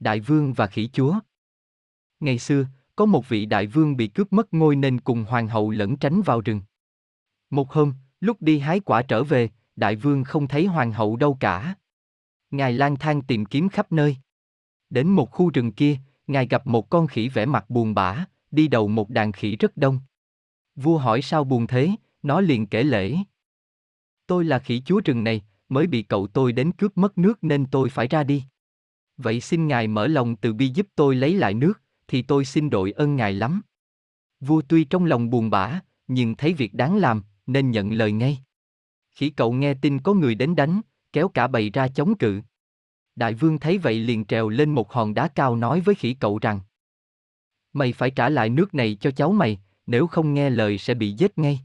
Đại vương và khỉ chúa Ngày xưa, có một vị đại vương bị cướp mất ngôi nên cùng hoàng hậu lẫn tránh vào rừng. Một hôm, lúc đi hái quả trở về, đại vương không thấy hoàng hậu đâu cả. Ngài lang thang tìm kiếm khắp nơi. Đến một khu rừng kia, ngài gặp một con khỉ vẻ mặt buồn bã, đi đầu một đàn khỉ rất đông. Vua hỏi sao buồn thế, nó liền kể lễ. Tôi là khỉ chúa rừng này, mới bị cậu tôi đến cướp mất nước nên tôi phải ra đi. Vậy xin ngài mở lòng từ bi giúp tôi lấy lại nước, thì tôi xin đội ơn ngài lắm. Vua tuy trong lòng buồn bã, nhưng thấy việc đáng làm, nên nhận lời ngay. Khỉ cậu nghe tin có người đến đánh, kéo cả bầy ra chống cự. Đại vương thấy vậy liền trèo lên một hòn đá cao nói với khỉ cậu rằng Mày phải trả lại nước này cho cháu mày, nếu không nghe lời sẽ bị giết ngay.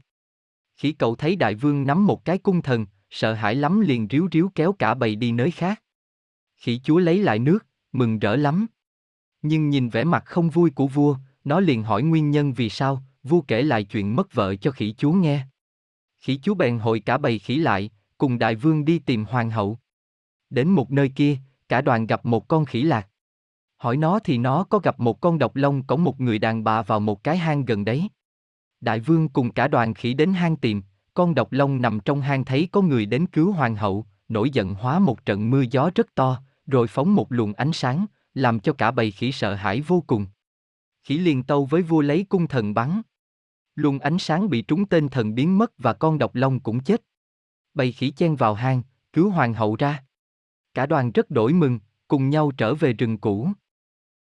Khỉ cậu thấy đại vương nắm một cái cung thần, sợ hãi lắm liền ríu ríu kéo cả bầy đi nơi khác. Khỉ chúa lấy lại nước, mừng rỡ lắm. Nhưng nhìn vẻ mặt không vui của vua, nó liền hỏi nguyên nhân vì sao, vua kể lại chuyện mất vợ cho khỉ chúa nghe. Khỉ chúa bèn hội cả bầy khỉ lại, cùng đại vương đi tìm hoàng hậu. Đến một nơi kia, cả đoàn gặp một con khỉ lạc. Hỏi nó thì nó có gặp một con độc long cõng một người đàn bà vào một cái hang gần đấy. Đại vương cùng cả đoàn khỉ đến hang tìm, con độc long nằm trong hang thấy có người đến cứu hoàng hậu, nổi giận hóa một trận mưa gió rất to, rồi phóng một luồng ánh sáng, làm cho cả bầy khỉ sợ hãi vô cùng. Khỉ liền tâu với vua lấy cung thần bắn. Luồng ánh sáng bị trúng tên thần biến mất và con độc long cũng chết. Bầy khỉ chen vào hang, cứu hoàng hậu ra. Cả đoàn rất đổi mừng, cùng nhau trở về rừng cũ.